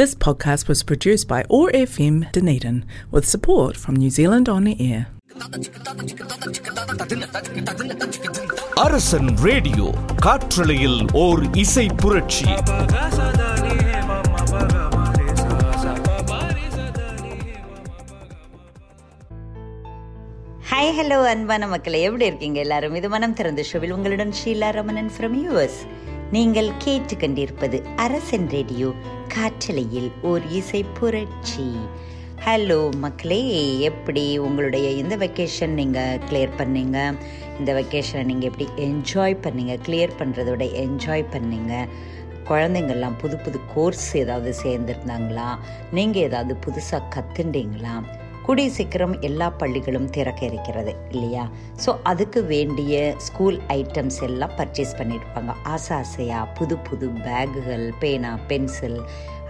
This podcast was produced by OAR FM Dunedin with support from New Zealand On Air. Arasan radio காற்றலையில் ஓர் இசை புரட்சி hi hello அன்பான மக்களே. எப்படி இருக்கீங்க எல்லாரும்? இது மனம் திறந்த ஷோவில் உங்களுடன் ஷீலா ரமணன் ஃப்ரம் யூஎஸ் நீங்கள் கேட்டுக்கொண்டிருப்பது அரசன் ரேடியோ காற்றலையில் ஓர் இசை புரட்சி. ஹலோ மக்களே எப்படி உங்களுடைய இந்த வெக்கேஷன் நீங்கள் கிளியர் பண்ணீங்க? இந்த வெக்கேஷனை நீங்கள் எப்படி என்ஜாய் பண்ணீங்க? கிளியர் பண்ணுறத விட என்ஜாய் பண்ணீங்க? குழந்தைங்கள்லாம் புது புது கோர்ஸ் ஏதாவது சேர்ந்துருந்தாங்களா? நீங்கள் ஏதாவது புதுசாக கற்றுண்டீங்களா கூடிய சீக்கிரம் எல்லா பள்ளிகளும் திறக்க இருக்கிறது இல்லையா? ஸோ அதுக்கு வேண்டிய ஸ்கூல் ஐட்டம்ஸ் எல்லாம் பர்ச்சேஸ் பண்ணியிருப்பாங்க ஆசை ஆசையாக புது புது பேக்குகள் பேனா பென்சில்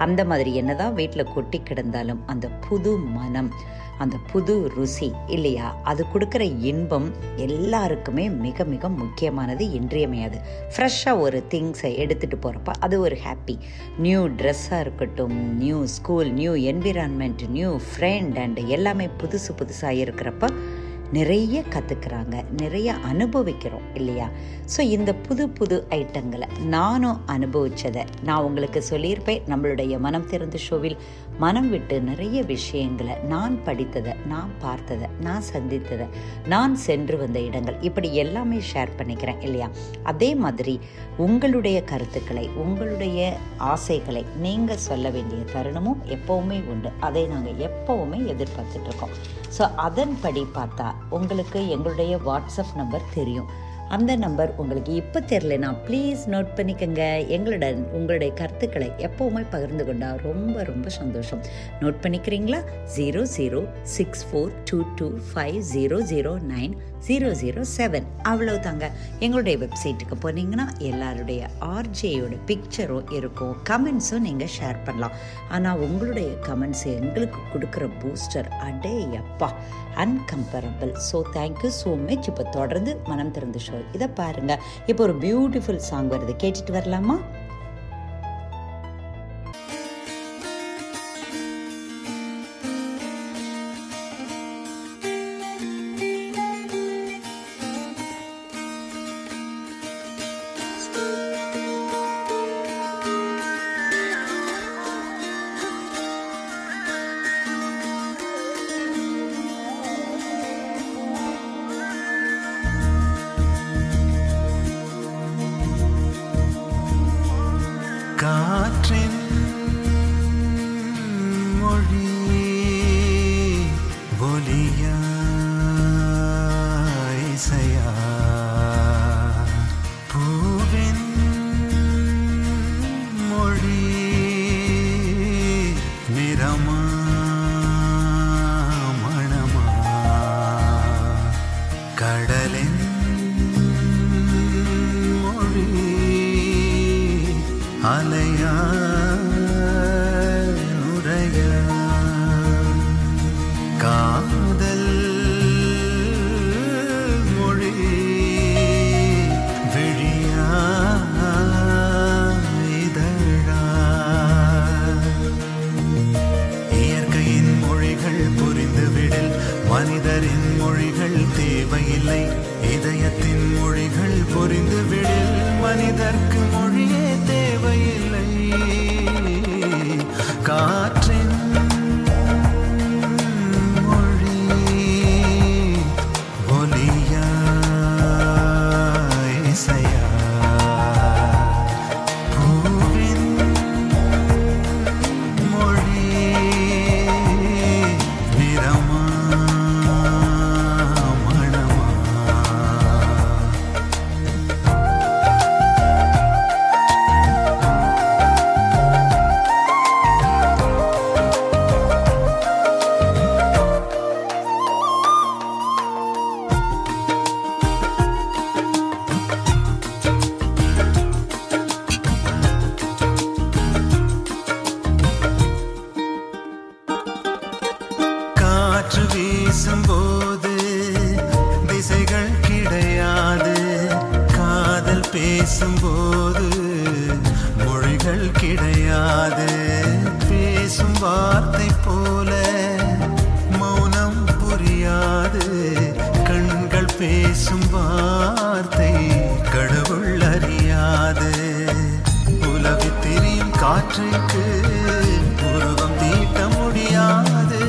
அந்த மாதிரி என்னதான் வீட்டில் கொட்டி கிடந்தாலும் அந்த புது மனம் அந்த புது ருசி இல்லையா? அது கொடுக்குற இன்பம் எல்லாருக்குமே மிக மிக முக்கியமானது இன்றியமையாது. ஃப்ரெஷ்ஷாக ஒரு திங்ஸை எடுத்துகிட்டு போகிறப்ப அது ஒரு ஹாப்பி நியூ ட்ரெஸ்ஸாக இருக்கட்டும் new school new environment new friend and எல்லாமே புதுசு புதுசாக இருக்கிறப்ப நிறைய கற்றுக்கிறாங்க நிறைய அனுபவிக்கிறோம் இல்லையா? ஸோ இந்த புது புது ஐட்டங்களை நானும் அனுபவித்ததை நான் உங்களுக்கு சொல்லியிருப்பேன். நம்மளுடைய மனம் திறந்த ஷோவில் மனம் விட்டு நிறைய விஷயங்களை நான் படித்ததை நான் பார்த்ததை நான் சந்தித்ததை நான் சென்று வந்த இடங்கள் இப்படி எல்லாமே ஷேர் பண்ணிக்கிறேன் இல்லையா? அதே மாதிரி உங்களுடைய கருத்துக்களை உங்களுடைய ஆசைகளை நீங்கள் சொல்ல வேண்டிய தருணமும் எப்போவுமே உண்டு. அதை நாங்கள் எப்போவுமே எதிர்பார்த்துட்ருக்கோம் ஸோ அதன்படி பார்த்தா உங்களுக்கு எங்களுடைய வாட்ஸ்அப் நம்பர் தெரியும். அந்த நம்பர் உங்களுக்கு இப்போ தெரிலனா ப்ளீஸ் நோட் பண்ணிக்கோங்க. எங்களுடன் உங்களுடைய கருத்துக்களை எப்போவுமே பகிர்ந்து கொண்டா ரொம்ப ரொம்ப சந்தோஷம். நோட் பண்ணிக்கிறீங்களா? Zero zero six four two two five zero zero nine zero zero seven அவ்வளோ தாங்க எங்களுடைய வெப்சைட்டுக்கு போனீங்கன்னா எல்லாருடைய ஆர்ஜேயோட பிக்சரும் இருக்கும். கமெண்ட்ஸும் நீங்கள் ஷேர் பண்ணலாம். ஆனால் உங்களுடைய கமெண்ட்ஸ் எங்களுக்கு கொடுக்குற பூஸ்டர் அடே அப்பா uncomparable so thank you so much இப்போ தொடர்ந்து மனம் திறந்து ஷோ இதை பாருங்க. இப்போ ஒரு பியூட்டிஃபுல் சாங் வருது. கேட்டுட்டு வரலாமா? பேசும்போது மொழிகள் கிடையாது. பேசும் வார்த்தை போல மௌனம் புரியாது. கண்கள் பேசும் வார்த்தை கடவுள் அறியாது. உலகு தெரியும் காற்றுக்கு உருவம் தீட்ட முடியாது.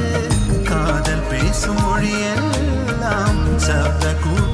காதல் பேசும் மொழியெல்லாம் சப்த கூட்டில்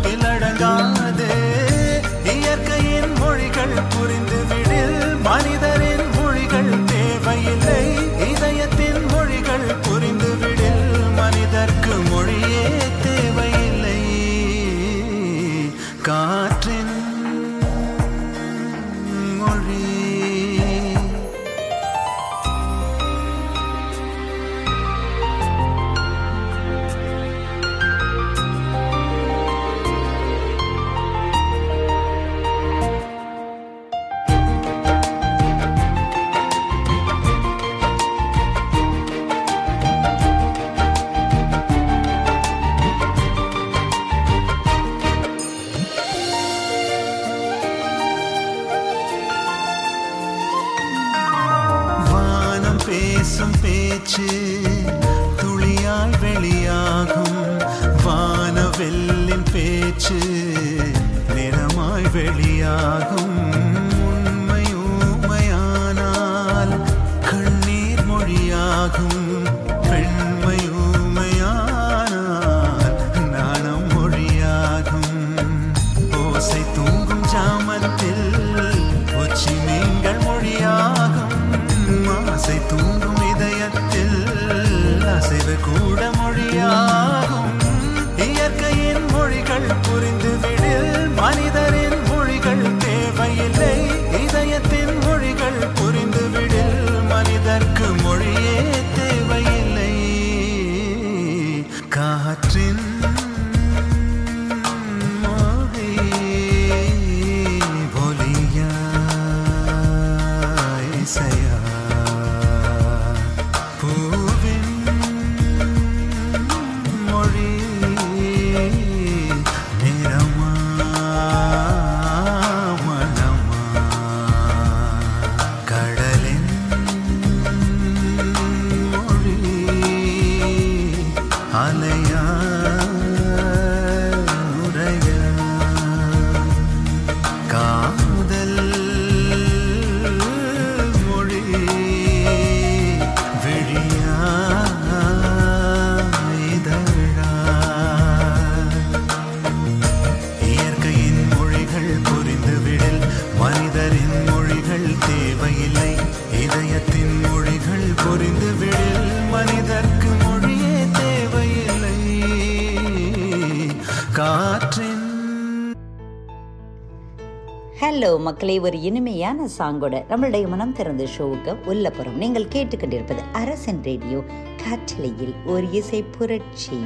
நேயர்களே ஒரு இனிமையான சாங்கோட நம்மளுடைய மனம் திறந்த ஷோவுக்கு உள்ளப்புறம் நீங்கள் கேட்டுக்கொண்டிருப்பது அரசன் ரேடியோ காற்றலையில் ஒரு இசை புரட்சி.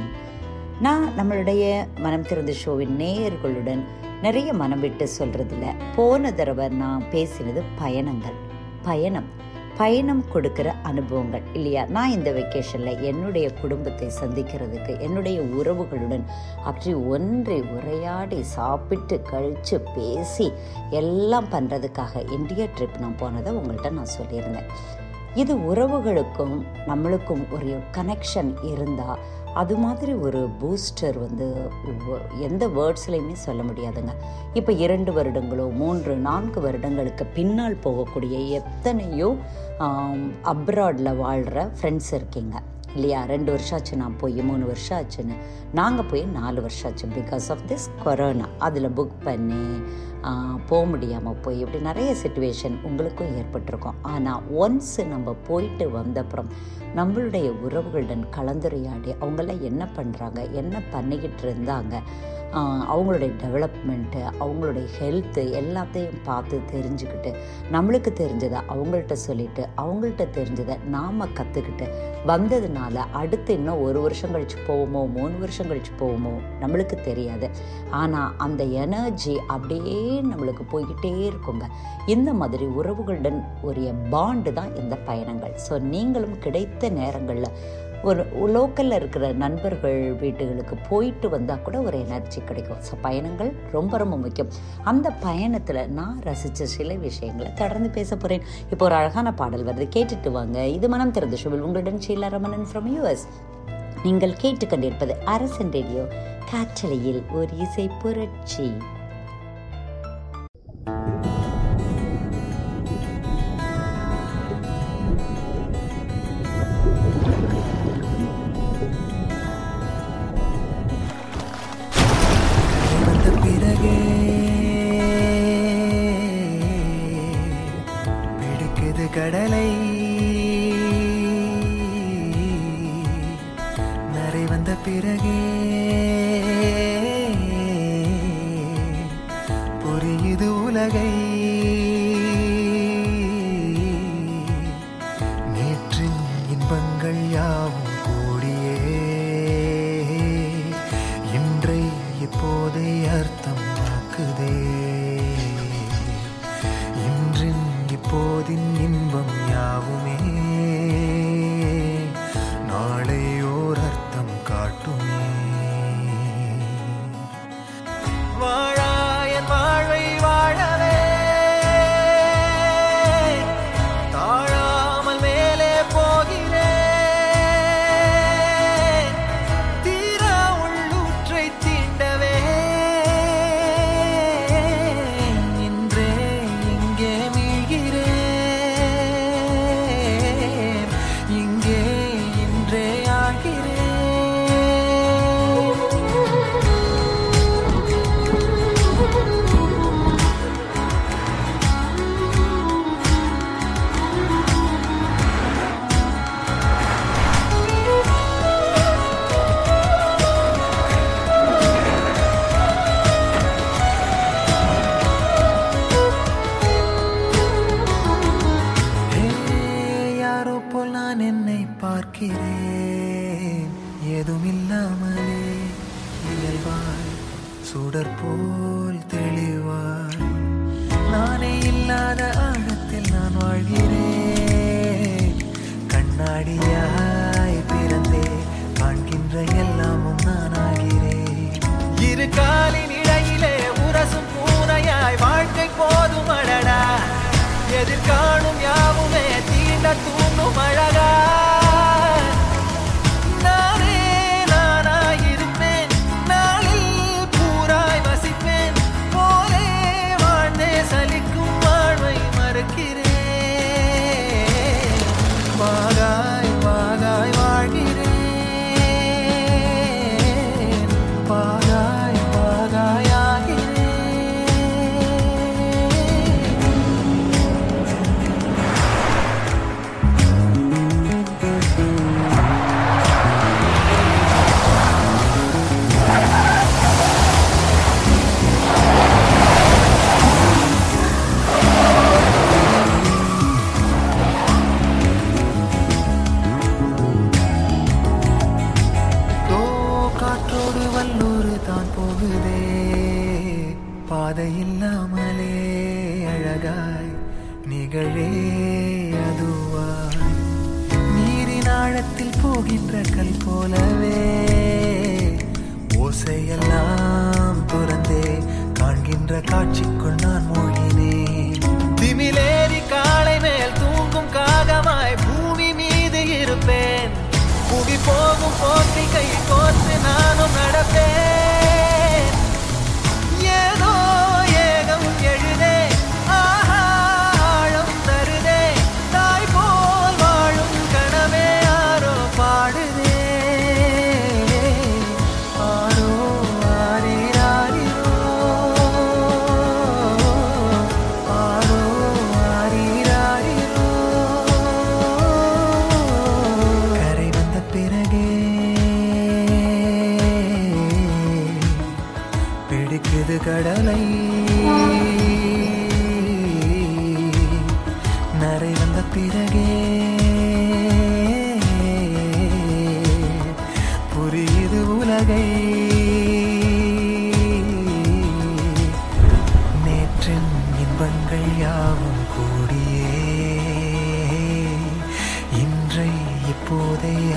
நான் நம்மளுடைய மனம் திறந்த ஷோவின் நேயர்களுடன் நிறைய மனம் விட்டு சொல்றதில்ல. போன தடவை நான் பேசினது பயணங்கள். பயணம். பயணம் கொடுக்கிற அனுபவங்கள் இல்லையா? நான் இந்த வெக்கேஷனில் என்னுடைய குடும்பத்தை சந்திக்கிறதுக்கு என்னுடைய உறவுகளுடன் அப்படி ஒன்றை உரையாடி சாப்பிட்டு கழித்து பேசி எல்லாம் பண்ணுறதுக்காக இந்தியா ட்ரிப் நான் போனதை உங்கள்கிட்ட நான் சொல்லியிருந்தேன். இது உறவுகளுக்கும் நம்மளுக்கும் ஒரு கனெக்ஷன் இருந்தால் அது மாதிரி ஒரு பூஸ்டர் வந்து எந்த வேர்ட்ஸ்லையுமே சொல்ல முடியாதுங்க. இப்போ இரண்டு வருடங்களோ மூன்று நான்கு வருடங்களுக்கு பின்னால் போகக்கூடிய எத்தனையோ அப்ராடில் வாழ்கிற ஃப்ரெண்ட்ஸ் இருக்கீங்க. இல்லையா? ரெண்டு வருஷம் ஆச்சு நான் போய் மூணு வருஷம் ஆச்சுன்னு நாங்கள் போய் நாலு வருஷம் ஆச்சு பிகாஸ் ஆஃப் திஸ் கொரோனா அதில் புக் பண்ணி போக முடியாமல் போய் இப்படி நிறைய சுச்சுவேஷன் உங்களுக்கும் ஏற்பட்டிருக்கும். ஆனால் ஒன்ஸ் நம்ம போயிட்டு வந்தப்புறம் நம்மளுடைய உறவுகளுடன் கலந்துரையாடி அவங்களாம் என்ன பண்ணுறாங்க என்ன பண்ணிக்கிட்டு இருந்தாங்க? அவங்களுடைய டெவலப்மெண்ட்டு அவங்களுடைய ஹெல்த்து எல்லாத்தையும் பார்த்து தெரிஞ்சுக்கிட்டு நம்மளுக்கு தெரிஞ்சதை அவங்கள்ட்ட சொல்லிட்டு அவங்கள்ட்ட தெரிஞ்சதை நாம் கற்றுக்கிட்டு வந்ததுனால அடுத்து இன்னும் ஒரு வருஷம் கழித்து போவோமோ மூணு வருஷம் கழித்து போவோமோ நம்மளுக்கு தெரியாது. ஆனால் அந்த எனர்ஜி அப்படியே நம்மளுக்கு போய்கிட்டே இருக்குங்க. இந்த மாதிரி உறவுகளுடன் உரிய பாண்டு தான் இந்த பயணங்கள். ஸோ நீங்களும் கிடைத்த நேரங்களில் ஒரு லோக்கலில் இருக்கிற நண்பர்கள் வீட்டுகளுக்கு போயிட்டு வந்தால் கூட ஒரு எனர்ஜி கிடைக்கும். ஸோ பயணங்கள் ரொம்ப ரொம்ப முக்கியம். அந்த பயணத்தில் நான் ரசித்த சில விஷயங்களை தொடர்ந்து பேச போகிறேன் இப்போ ஒரு அழகான பாடல் வருது. கேட்டுட்டு வாங்க. இது மனம் திறந்த ஷோவில் உங்களுடன் ஷீலா ரமணன் ஃப்ரம் யூஎஸ் நீங்கள் கேட்டுக்கொண்டிருப்பது அரசன் ரேடியோ. காற்றலையில் ஒரு இசை புரட்சி. இது உலகை. நேற்றின் இன்பங்கள் யாவும்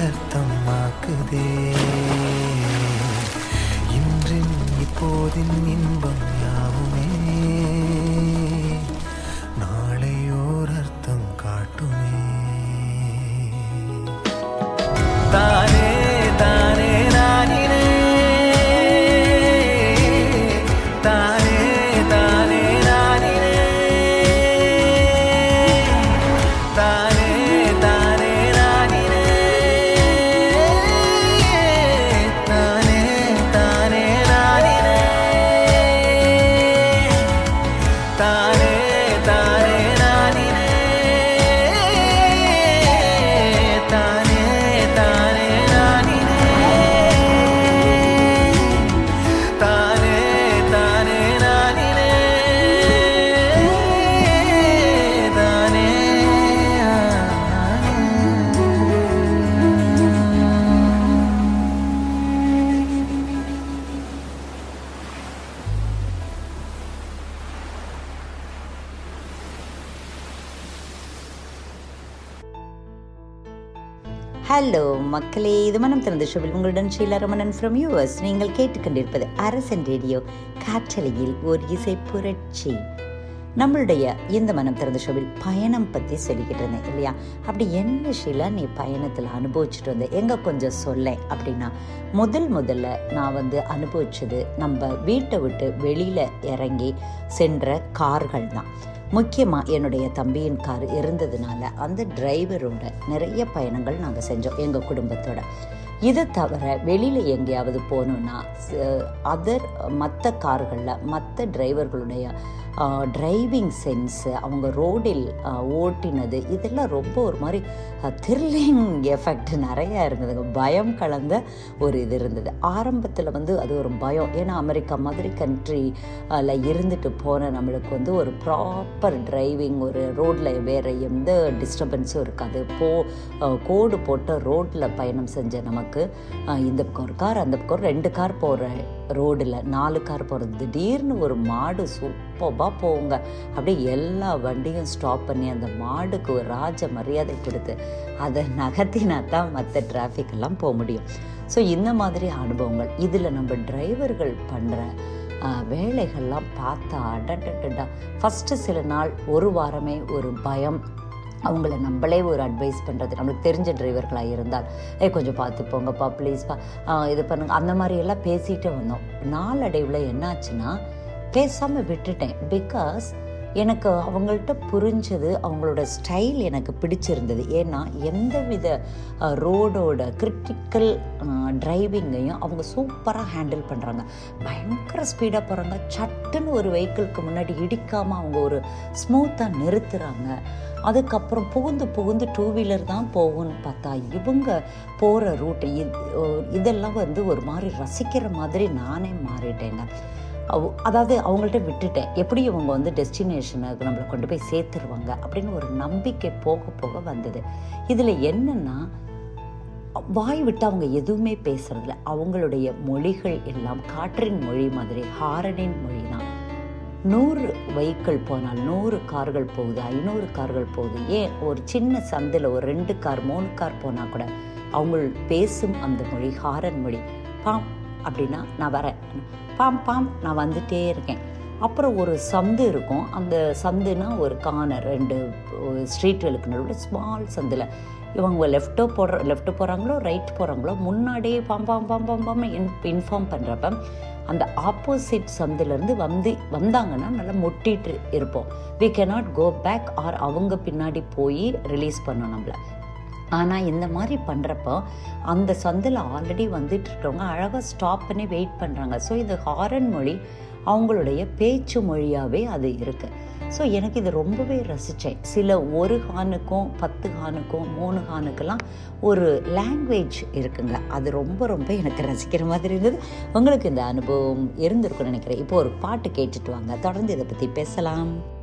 இப்போதை அர்த்தமாக்குதே இன்றின் இப்போதின் இன்பம் இது மனம் திறந்த ஷோவில் உங்களுடன் ஷீலா ரமணன் ஃப்ரம் யூஎஸ் நீங்கள் கேட்டுக்கொண்டிருப்பது அரசன் ரேடியோ காற்றலையில் ஒரு இசை புரட்சி. நம்மளுடைய இந்த மனம் திறந்த ஷோவில் பயணம் பற்றி சொல்லிக்கிட்டு இருந்தேன் இல்லையா? அப்படி என்ன ஷீலா நீ பயணத்தில் அனுபவிச்சுட்டு வந்த? எங்கே கொஞ்சம் சொல்லேன் அப்படின்னா முதல் முதல்ல நான் வந்து அனுபவிச்சது நம்ம வீட்டை விட்டு வெளியில் இறங்கி சென்ற கார்கள் தான். முக்கியமாக என்னுடைய தம்பியின் கார் இருந்ததுனால அந்த டிரைவரோட நிறைய பயணங்கள் நாங்கள் செஞ்சோம் எங்கள் குடும்பத்தோட. இதை தவிர வெளியில் எங்கேயாவது போகணுன்னா அதர் மற்ற கார்களில் மற்ற டிரைவர்களுடைய டிரைவிங் சென்ஸு அவங்க ரோடில் ஓட்டினது இதெல்லாம் ரொம்ப ஒரு மாதிரி த்ரில்லிங் எஃபெக்ட் நிறையா இருந்ததுங்க. பயம் கலந்த ஒரு இது இருந்தது. ஆரம்பத்தில் வந்து அது ஒரு பயம். ஏன்னா அமெரிக்கா மாதிரி கண்ட்ரியில் இருந்துட்டு போன நம்மளுக்கு வந்து ஒரு ப்ராப்பர் டிரைவிங் ஒரு ரோட்டில் வேறு எந்த டிஸ்டர்பன்ஸும் இருக்காது. போ கோடு போட்ட ரோட்டில் பயணம் செஞ்ச நமக்கு இந்த பக்கம் ஒரு கார் அந்த பக்கம் ரெண்டு கார் போகிற ரோடில் நாலு கார் போகிறது திடீர்னு ஒரு மாடு சூப்பராக போகுங்க அப்படியே எல்லா வண்டியும் ஸ்டாப் பண்ணி அந்த மாடுக்கு ஒரு ராஜ மரியாதை கொடுத்து அதை நகர்த்தினா தான் மற்ற டிராஃபிக்கெல்லாம் போக முடியும். ஸோ இந்த மாதிரி அனுபவங்கள் இதில் நம்ம டிரைவர்கள் பண்ணுற வேலைகள்லாம் பார்த்தா அடடடா ஃபஸ்ட்டு சில நாள் ஒரு வாரமே ஒரு பயம் அவங்கள நம்மளே ஒரு அட்வைஸ் பண்ணுறது நம்மளுக்கு தெரிஞ்ச டிரைவர்களாக இருந்தால் ஏ கொஞ்சம் பார்த்து போங்கப்பா ப்ளீஸ்ப்பா இது பண்ணுங்க. அந்த மாதிரி எல்லாம் பேசிகிட்டே வந்தோம். நாளடைவில் என்னாச்சுன்னா பேசாமல் விட்டுட்டேன். பிகாஸ் எனக்கு அவங்கள்ட்ட புரிஞ்சது அவங்களோட ஸ்டைல் எனக்கு பிடிச்சிருந்தது. ஏன்னா எந்தவித ரோடோட கிரிட்டிக்கல் டிரைவிங்கையும் அவங்க சூப்பராக ஹேண்டில் பண்ணுறாங்க பயங்கர ஸ்பீடாக போகிறாங்க சட்டுன்னு ஒரு வெஹிக்கிளுக்கு முன்னாடி இடிக்காமல் அவங்க ஒரு ஸ்மூத்தாக நிறுத்துகிறாங்க அதுக்கப்புறம் புகுந்து புகுந்து டூ வீலர் தான் போகும்னு பார்த்தா இவங்க போகிற ரூட்டு இதெல்லாம் வந்து ஒரு மாதிரி ரசிக்கிற மாதிரி நானே மாறிட்டேங்க. அவ் அதாவது அவங்கள்ட்ட விட்டுட்டேன். எப்படி இவங்க வந்து டெஸ்டினேஷனுக்கு நம்மளை கொண்டு போய் சேர்த்துருவாங்க அப்படின்னு ஒரு நம்பிக்கை போக போக வந்தது. இதில் என்னென்னா வாய் விட்டு அவங்க எதுவுமே பேசுறதில்ல. அவங்களுடைய மொழிகள் எல்லாம் காற்றின் மொழி மாதிரி ஹாரனின் மொழி தான் நூறு வெஹிக்கிள் போனால் நூறு கார்கள் போகுது ஐநூறு கார்கள் போகுது. ஏன்? ஒரு சின்ன சந்தில் ஒரு ரெண்டு கார் மூணு கார் போனால் கூட அவங்க பேசும் அந்த மொழி ஹாரன் மொழி பாம் அப்படின்னா நான் வரேன். பாம் பாம் நான் வந்துட்டே இருக்கேன். அப்புறம் ஒரு சந்து இருக்கும். அந்த சந்துனா ஒரு கார்னர் ரெண்டு ஸ்ட்ரீட்களுக்கு நடுவில் ஸ்மால் சந்தில். இவங்க லெஃப்ட்டோ போடுற லெஃப்ட் போகிறாங்களோ ரைட் போகிறாங்களோ முன்னாடியே பம் பம் பம் பம் பாம் இன் இன்ஃபார்ம் பண்ணுறப்ப அந்த ஆப்போசிட் சந்திலேருந்து வந்து வந்தாங்கன்னா நல்லா முட்டிட்டு இருப்போம். We not go back or அவங்க பின்னாடி போய் ரிலீஸ் பண்ணோம் நம்மளை. ஆனால் இந்த மாதிரி பண்ணுறப்போ அந்த சந்தில் ஆல்ரெடி வந்துட்டு இருக்கவங்க அழகாக ஸ்டாப் பண்ணி வெயிட் பண்ணுறாங்க ஸோ இது ஹாரன் மொழி அவங்களுடைய பேச்சு மொழியாகவே அது இருக்குது ஸோ எனக்கு இது ரொம்பவே ரசித்தேன் சில ஒரு ஹானுக்கும் பத்து ஹானுக்கும் மூணு ஹானுக்கெல்லாம் ஒரு லாங்குவேஜ் இருக்குங்க. அது ரொம்ப ரொம்ப எனக்கு ரசிக்கிற மாதிரி இருந்தது. உங்களுக்கு இந்த அனுபவம் இருந்திருக்கும்னு நினைக்கிறேன். இப்போ ஒரு பாட்டு கேட்டுட்டு வாங்க. தொடர்ந்து இதை பற்றி பேசலாம்.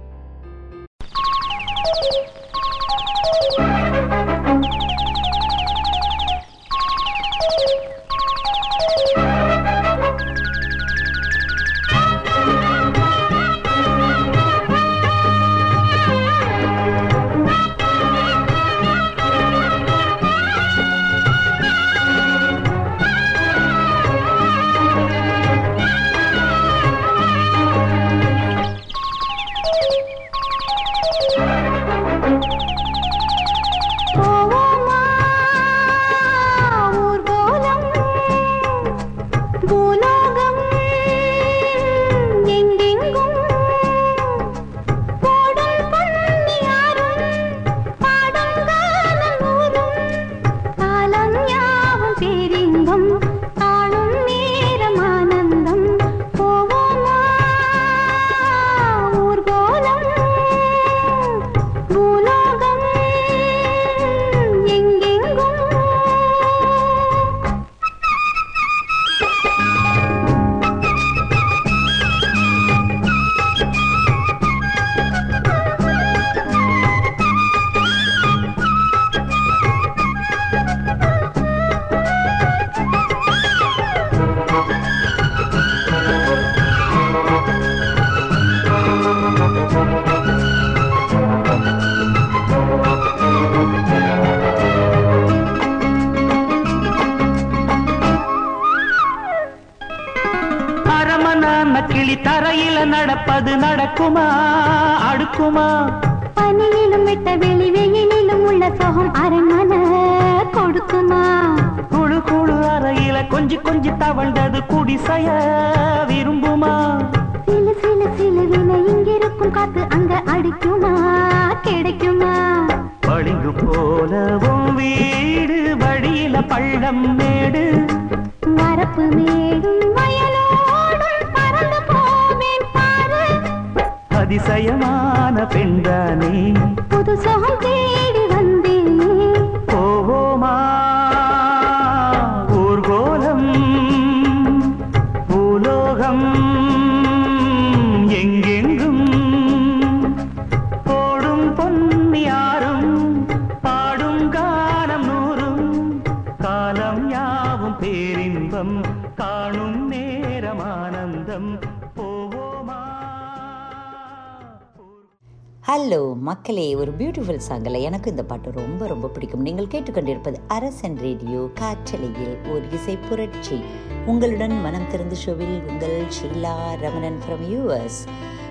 கொஞ்சி கொஞ்சி தவழ்ந்தது குடிசைய விரும்புமா? சிலு சிலு சிலுவின இங்கிருக்கும் காத்து அங்க அடிக்குமா? கிடைக்குமா? பளிங்கு போலவும் வீடு வழியில பள்ளம் மேடு. வரப்பு மேடும் அதிசயமான பெண்தானே. புது சோகம் தேடி வந்தேனே. போவோமா? ஹலோ மக்களே ஒரு பியூட்டிஃபுல் சாங்கில் எனக்கு இந்த பாட்டு ரொம்ப ரொம்ப பிடிக்கும். நீங்கள் கேட்டுக்கொண்டிருப்பது அரசன் ரேடியோ காற்றலையில் ஒரு இசை புரட்சி. உங்களுடன் மனம் திறந்து ஷோவில் உங்கள் ஷீலா ரமணன் ஃப்ரம் யூஎஸ்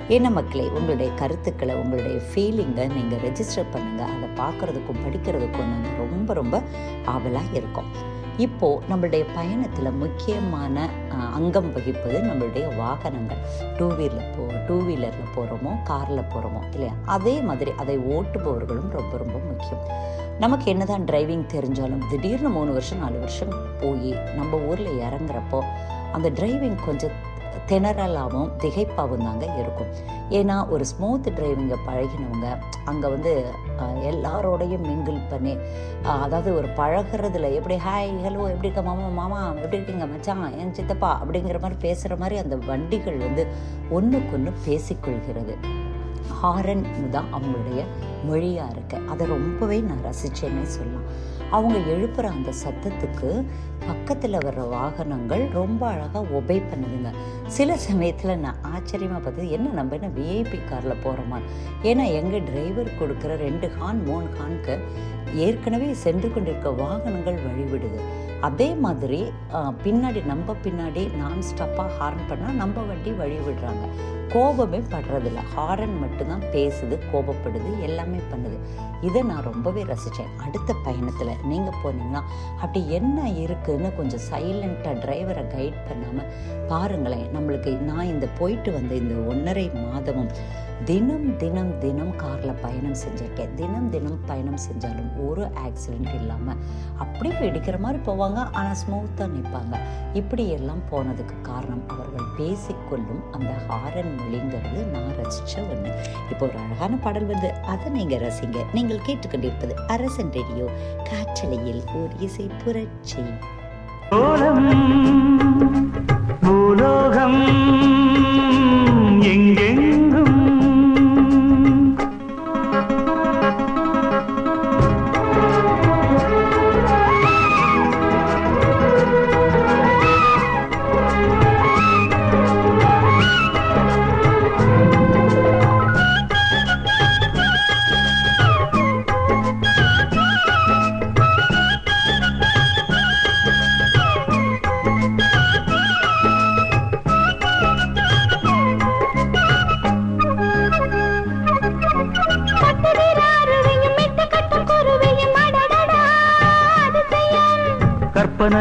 என்ன மக்களே உங்களுடைய கருத்துக்களை உங்களுடைய ஃபீலிங்கை நீங்கள் ரெஜிஸ்டர் பண்ணுங்கள் அதை பார்க்குறதுக்கும் படிக்கிறதுக்கும் நாங்கள் ரொம்ப ரொம்ப ஆவலாக இருக்கோம். இப்போது நம்மளுடைய பயணத்தில் முக்கியமான அங்கம் வகிப்பது நம்மளுடைய வாகனங்கள். டூ வீலர் போ டூ வீலரில் போகிறோமோ காரில் போகிறோமோ இல்லையா? அதே மாதிரி அதை ஓட்டுபவர்களும் ரொம்ப ரொம்ப முக்கியம். நமக்கு என்னதான் டிரைவிங் தெரிஞ்சாலும் திடீர்னு மூணு வருஷம் நாலு வருஷம் போய் நம்ம ஊரில் இறங்குறப்போ அந்த டிரைவிங் கொஞ்சம் திணறலாகவும் திகைப்பாகவும் தாங்க இருக்கும். ஏன்னா ஒரு ஸ்மூத் டிரைவிங்கை பழகினவங்க அங்கே வந்து எல்லாரோடையும் மிங்கிள் பண்ணி அதாவது ஒரு பழகுறதுல எப்படி ஹாய் ஹலோ எப்படி இருக்க மாமா மாமா எப்படி இருக்கீங்க மச்சான் என் சித்தப்பா? அப்படிங்கிற மாதிரி பேசுகிற மாதிரி அந்த வண்டிகள் வந்து ஒன்றுக்கொன்று பேசிக்கொள்கிறது. ஹாரன் தான் அவங்களுடைய மொழியாக இருக்கு. அதை ரொம்பவே நான் ரசிச்சேன்னே சொல்லலாம். அவங்க எழுப்புற அந்த சத்தத்துக்கு பக்கத்தில் வர்ற வாகனங்கள் ரொம்ப அழகாக ஒபே பண்ணுதுங்க. சில சமயத்தில் நான் ஆச்சரியமாக பார்த்தது என்ன நம்ம என்ன விஐபி காரில் போகிறோமா ஏன்னா எங்கள் டிரைவர் கொடுக்குற ரெண்டு ஹான் மூணு ஹான்க்கு ஏற்கனவே சென்று கொண்டிருக்க வாகனங்கள் வழிவிடுது. அதே மாதிரி பின்னாடி நம்ம பின்னாடி நான் ஸ்டப்பாக ஹார்ன் பண்ணால் நம்ம வண்டி வழி விடுறாங்க கோபமே படுறதில்ல. ஹாரன் மட்டும்தான் பேசுது கோபப்படுது எல்லாமே பண்ணுது. இதை நான் ரொம்பவே ரசித்தேன் அடுத்த பயணத்தில் நீங்கள் போனீங்கன்னா அப்படி என்ன இருக்குதுன்னு கொஞ்சம் சைலண்ட்டாக டிரைவரை கைட் பண்ணாமல் பாருங்களேன். நம்மளுக்கு நான் இந்த போயிட்டு வந்த இந்த ஒன்றரை மாதமும் தினம் தினம் தினம் காரில் பயணம் செஞ்சிருக்கேன். தினம் தினம் பயணம் செஞ்சாலும் ஒரு ஆக்சிடென்ட் இல்லாமல் அப்படியே வெடிக்கிற மாதிரி போவாங்க. ஆனால் ஸ்மூத்தாக நிற்பாங்க இப்படி எல்லாம் போனதுக்கு காரணம் அவர்கள் பேசிக்கொள்ளும் அந்த ஹாரன் மொழிங்கிறது நான் ரசித்த ஒன்று இப்போ ஒரு அழகான பாடல் வந்து அதை நீங்கள் ரசிங்க. நீங்கள் கேட்டுக்கொண்டிருப்பது அரசன் ரேடியோ காற்றலையில் ஒரு இசை புரட்சி. கோலம் பூலோகம் எங்கெங்கும்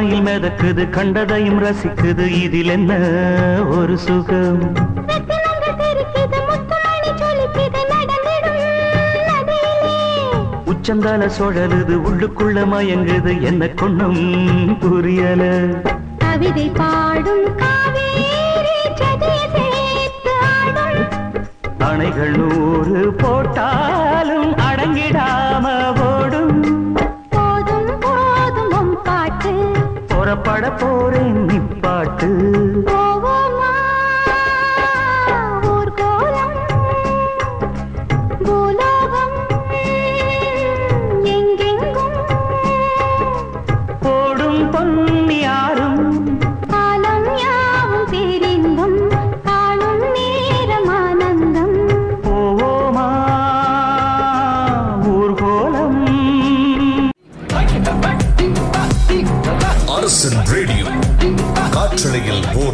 கற்பனையில் மிதக்குது கண்டதையும் ரசிக்குது. இதில் என்ன ஒரு சுகம்? உச்சந்தால சுழலுது உள்ளுக்குள்ள மயங்குது. என்ன கொண்ணும் புரியல. கவிதை பாடும் அணைகள் நூறு போட்டாலும் போற பட போறேன் நிப்பாட்டு